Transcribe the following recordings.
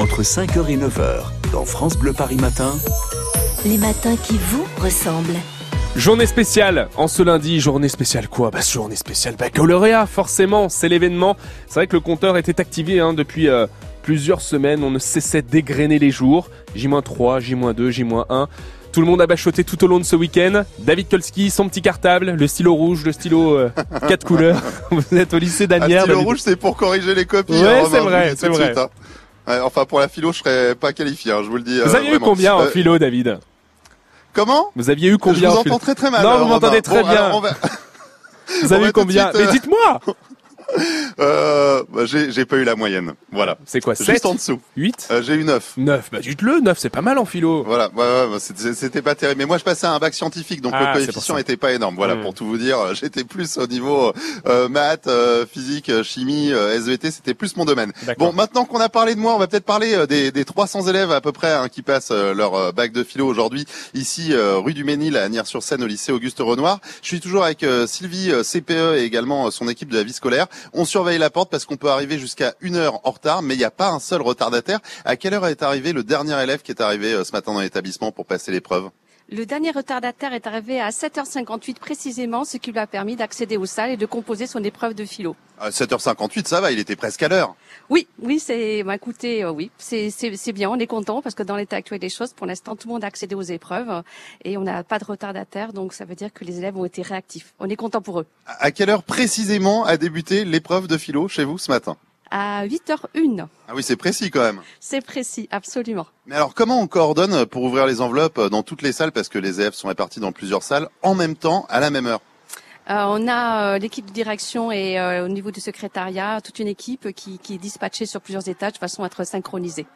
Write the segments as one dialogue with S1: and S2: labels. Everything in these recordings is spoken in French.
S1: entre 5h et 9h, dans France Bleu Paris Matin.
S2: Les matins qui vous ressemblent.
S3: Journée spéciale en ce lundi, journée spéciale quoi? Bah journée spéciale baccalauréat, forcément, c'est l'événement. C'est vrai que le compteur était activé hein, depuis euh, plusieurs semaines, on ne cessait d'égrener les jours. J-3, J-2, J-1. Tout le monde a bachoté tout au long de ce week-end. David Kolski, son petit cartable, le stylo rouge, le stylo euh, quatre couleurs. Vous êtes au lycée d'Anières.
S4: Le stylo rouge, c'est pour corriger les copies.
S3: Ouais, hein, c'est vrai, c'est vrai.
S4: Suite, hein. Enfin, pour la philo, je serais pas qualifié, hein, je vous le dis.
S3: Vous
S4: euh,
S3: aviez eu combien en philo, David?
S4: Comment?
S3: Vous aviez eu combien
S4: Je vous entends très très mal.
S3: Non, vous m'entendez très bien. Va... Vous avez eu combien? Mais dites-moi
S4: euh, bah, j'ai pas eu la moyenne. Voilà.
S3: C'est quoi 7
S4: Juste en dessous.
S3: 8
S4: euh, J'ai eu 9.
S3: 9. Bah dites-le, 9 c'est pas mal en philo.
S4: Voilà, ouais, ouais, c'était pas terrible. Mais moi je passais à un bac scientifique, donc
S3: ah,
S4: le coefficient était pas énorme. Voilà, mmh. pour tout vous dire, j'étais plus au niveau euh, maths, euh, physique, chimie, euh, SVT, c'était plus mon domaine. Bon, maintenant qu'on a parlé de moi, on va peut-être parler euh, des, des, 300 élèves à peu près hein, qui passent leur bac de philo aujourd'hui, ici rue du Ménil à Nières-sur-Seine au lycée Auguste Renoir. Je suis toujours avec Sylvie CPE et également son équipe de la vie scolaire. On surveille la porte parce qu'on peut arriver jusqu'à une heure en retard, mais il n'y a pas un seul retardataire. À quelle heure est arrivé le dernier élève qui est arrivé ce matin dans l'établissement pour passer l'épreuve?
S5: Le dernier retardataire est arrivé à 7h58 précisément, ce qui lui a permis d'accéder aux salles et de composer son épreuve de philo.
S4: À 7h58, ça va, il était presque à l'heure.
S5: Oui, oui, c'est, bah, écoutez, euh, oui, c'est, c'est, bien, on est content parce que dans l'état actuel des choses, pour l'instant, tout le monde a accédé aux épreuves et on n'a pas de retardataire, donc ça veut dire que les élèves ont été réactifs. On est content pour eux.
S4: À quelle heure précisément a débuté l'épreuve de philo chez vous ce matin?
S5: À 8h01.
S4: Ah oui, c'est précis quand même.
S5: C'est précis, absolument.
S4: Mais alors comment on coordonne pour ouvrir les enveloppes dans toutes les salles? Parce que les élèves sont répartis dans plusieurs salles en même temps à la même heure
S5: euh, on a euh, l'équipe de direction et euh, au niveau du secrétariat, toute une équipe qui, qui est dispatchée sur plusieurs étages de façon à être synchronisée.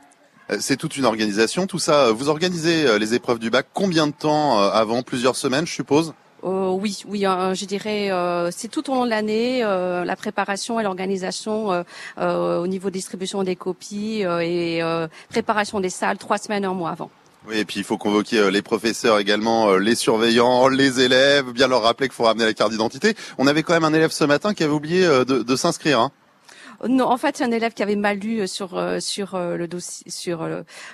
S4: C'est toute une organisation, tout ça. Vous organisez les épreuves du bac combien de temps avant? Plusieurs semaines, je suppose?
S5: Euh, oui, oui, euh, je dirais euh, c'est tout au long de l'année la préparation et l'organisation au niveau distribution des copies et préparation des salles trois semaines un mois avant.
S4: Oui, et puis il faut convoquer les professeurs également, les surveillants, les élèves, bien leur rappeler qu'il faut ramener la carte d'identité. On avait quand même un élève ce matin qui avait oublié de, de s'inscrire. Hein.
S5: Non, en fait, c'est un élève qui avait mal lu euh, sur euh, sur euh, le dossier, sur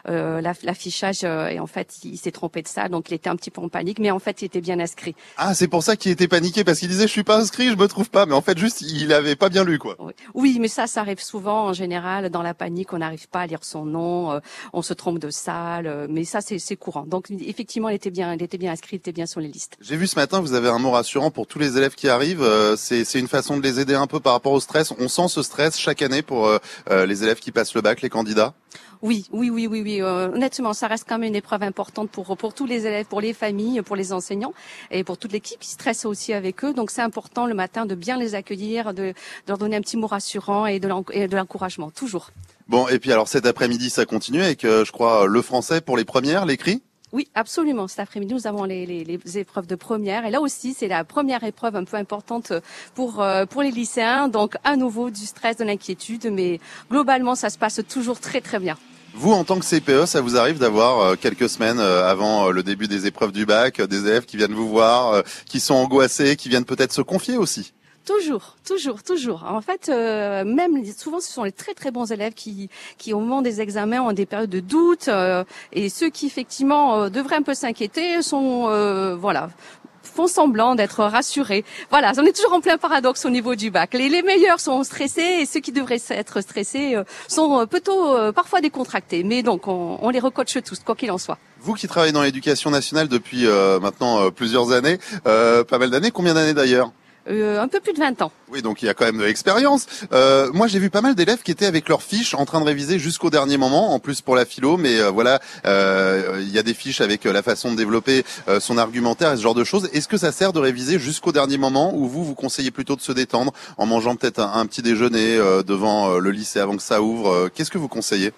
S5: l'affichage et en fait, il, s'est trompé de ça, donc il était un petit peu en panique, mais en fait, il était bien inscrit.
S4: Ah, c'est pour ça qu'il était paniqué parce qu'il disait je suis pas inscrit, je me trouve pas, mais en fait, juste il avait pas bien lu quoi.
S5: Oui, mais ça, ça arrive souvent en général dans la panique, on n'arrive pas à lire son nom, on se trompe de salle, mais ça c'est courant. Donc effectivement, il était bien, il était bien inscrit, il était bien sur les listes.
S4: J'ai vu ce matin, vous avez un mot rassurant pour tous les élèves qui arrivent. C'est c'est une façon de les aider un peu par rapport au stress. On sent ce stress chaque année pour euh, euh, les élèves qui passent le bac, les candidats?
S5: Oui, oui, oui, oui, oui. Euh, honnêtement, ça reste quand même une épreuve importante pour pour tous les élèves, pour les familles, pour les enseignants et pour toute l'équipe qui stresse aussi avec eux. Donc c'est important le matin de bien les accueillir, de, leur donner un petit mot rassurant et de l'encouragement, toujours.
S4: Bon, et puis alors cet après-midi, ça continue avec, je crois, le français pour les premières, l'écrit?
S5: Oui, absolument. Cet après-midi, nous avons les, les, les, épreuves de première. Et là aussi, c'est la première épreuve un peu importante pour, euh, pour les lycéens. Donc, à nouveau, du stress, de l'inquiétude. Mais globalement, ça se passe toujours très, très bien.
S4: Vous, en tant que CPE, ça vous arrive d'avoir euh, quelques semaines euh, avant le début des épreuves du bac, des élèves qui viennent vous voir, qui sont angoissés, qui viennent peut-être se confier aussi?
S5: Toujours, toujours, toujours. En fait, euh, même souvent, ce sont les très très bons élèves qui, qui au moment des examens ont des périodes de doute, euh, et ceux qui effectivement euh, devraient un peu s'inquiéter sont, voilà, font semblant d'être rassurés. Voilà, on est toujours en plein paradoxe au niveau du bac. Les, les meilleurs sont stressés et ceux qui devraient être stressés sont plutôt parfois décontractés. Mais donc, on, on les recoche tous, quoi qu'il en soit.
S4: Vous qui travaillez dans l'éducation nationale depuis maintenant plusieurs années, pas mal d'années, combien d'années d'ailleurs?
S5: Euh, un peu plus de 20 ans.
S4: Oui, donc il y a quand même de l'expérience. Euh, moi, j'ai vu pas mal d'élèves qui étaient avec leurs fiches en train de réviser jusqu'au dernier moment, en plus pour la philo, mais euh, voilà, il y a des fiches avec la façon de développer son argumentaire et ce genre de choses. Est-ce que ça sert de réviser jusqu'au dernier moment ou vous, vous conseillez plutôt de se détendre en mangeant peut-être un, petit déjeuner devant le lycée avant que ça ouvre Qu'est-ce que vous conseillez?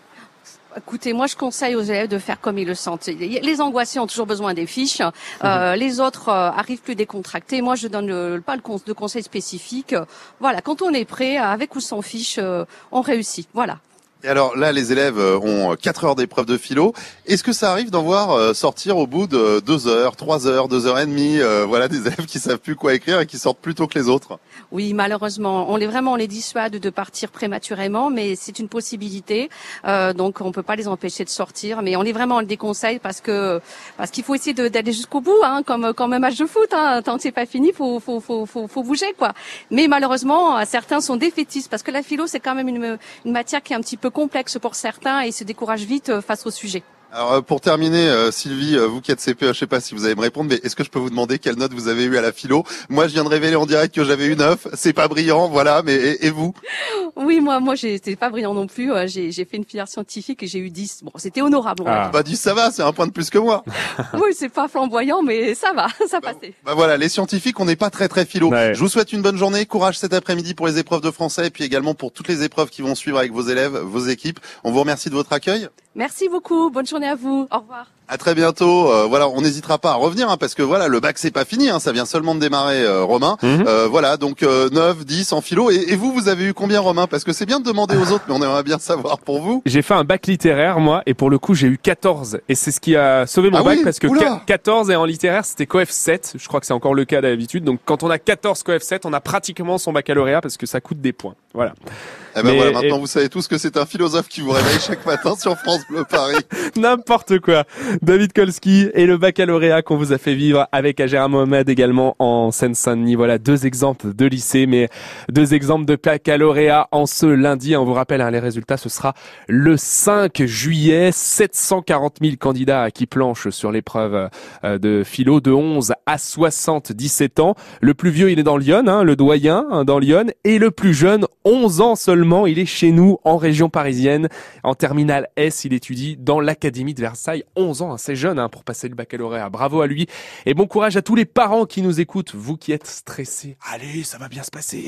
S5: Écoutez, moi je conseille aux élèves de faire comme ils le sentent. Les angoissés ont toujours besoin des fiches, euh, mhm. les autres euh, arrivent plus décontractés. Moi je donne le, pas le de conseils spécifiques. Voilà, quand on est prêt, avec ou sans fiche, euh, on réussit. Voilà.
S4: Et alors là, les élèves euh, ont 4 heures d'épreuve de philo. Est-ce que ça arrive d'en voir euh, sortir au bout de 2 heures, 3 heures, 2 heures et demie, euh, voilà, des élèves qui savent plus quoi écrire et qui sortent plus tôt que les autres?
S5: Oui, malheureusement, on les vraiment on les dissuade de partir prématurément, mais c'est une possibilité. Euh, donc on peut pas les empêcher de sortir, mais on est vraiment on le déconseille parce que parce qu'il faut essayer d'aller jusqu'au bout, hein, comme comme un match de foot. Hein, tant que c'est pas fini, faut faut faut faut, faut bouger quoi. Mais malheureusement, certains sont défaitistes parce que la philo c'est quand même une, une matière qui est un petit peu complexe pour certains et se découragent vite euh, face au sujet.
S4: Alors euh, pour terminer, euh, Sylvie, vous qui êtes CPE, je sais pas si vous allez me répondre, mais est-ce que je peux vous demander quelle note vous avez eu à la philo? Moi, je viens de révéler en direct que j'avais eu 9. C'est pas brillant, voilà. Mais et, vous?
S5: Oui, moi, moi, j'étais pas brillant non plus. J'ai fait une filière scientifique et j'ai eu 10. Bon, c'était honorable.
S4: Ah. Bah 10, ça va, c'est un point de plus que moi.
S5: oui, c'est pas flamboyant, mais ça va, ça
S4: bah,
S5: passait.
S4: Bah voilà, les scientifiques, on n'est pas très très philo. Je vous souhaite une bonne journée, courage cet après-midi pour les épreuves de français et puis également pour toutes les épreuves qui vont suivre avec vos élèves, vos équipes. On vous remercie de votre accueil.
S5: Merci beaucoup. Bonne journée à vous. Au revoir.
S4: À très bientôt. Euh, voilà, on n'hésitera pas à revenir hein, parce que voilà, le bac c'est pas fini, hein, ça vient seulement de démarrer, euh, Romain. Mhm. Euh, voilà, donc 9, 10 en philo. Et, vous, vous avez eu combien, Romain? Parce que c'est bien de demander aux autres, mais on aimerait bien savoir pour vous.
S3: J'ai fait un bac littéraire moi, et pour le coup j'ai eu 14. Et c'est ce qui a sauvé mon ah bac parce que 14 et en littéraire c'était coef 7. Je crois que c'est encore le cas d'habitude. Donc quand on a 14 coef 7, on a pratiquement son baccalauréat parce que ça coûte des points. Voilà.
S4: Eh ben voilà, maintenant vous savez tous que c'est un philosophe qui vous réveille chaque matin sur France Bleu Paris.
S3: N'importe quoi. David Kolski et le baccalauréat qu'on vous a fait vivre avec Agera Mohamed également en Seine-Saint-Denis. Voilà deux exemples de lycée, mais deux exemples de baccalauréat en ce lundi. On vous rappelle, hein, les résultats, ce sera le 5 juillet. 740 000 candidats qui planchent sur l'épreuve euh, de philo de 11 à 77 ans. Le plus vieux, il est dans Lyon, hein, le doyen hein, dans Lyon, et le plus jeune, 11 ans seulement. Il est chez nous en région parisienne. En terminale S, il étudie dans l'Académie de Versailles. 11 ans, assez jeune hein, pour passer le baccalauréat. Bravo à lui. Et bon courage à tous les parents qui nous écoutent. Vous qui êtes stressés. Allez, ça va bien se passer.